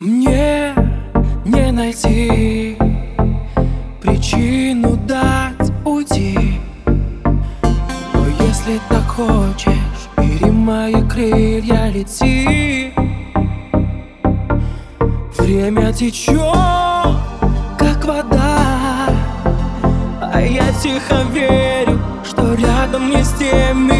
Мне не найти причину дать уйти. Но если так хочешь, бери мои крылья, лети. Время течет, как вода А я тихо верю, что рядом не с теми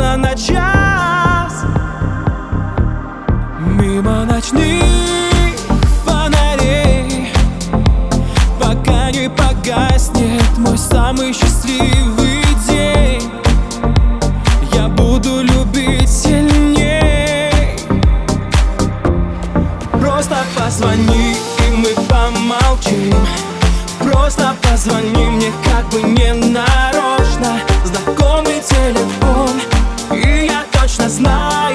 можно на час. Мимо ночных фонарей Пока не погаснет мой самый счастливый день. Я буду любить сильней. Просто позвони, и мы помолчим. Просто позвони мне как бы не нарочно знаю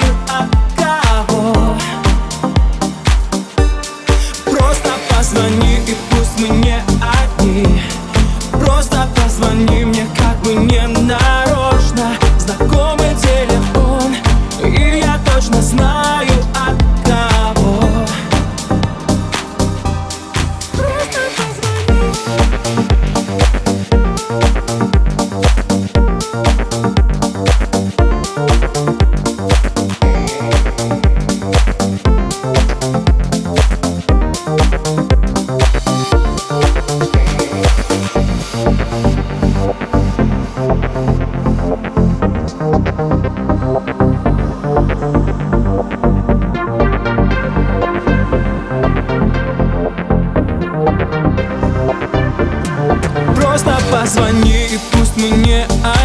Просто позвони, и пусть мы не одни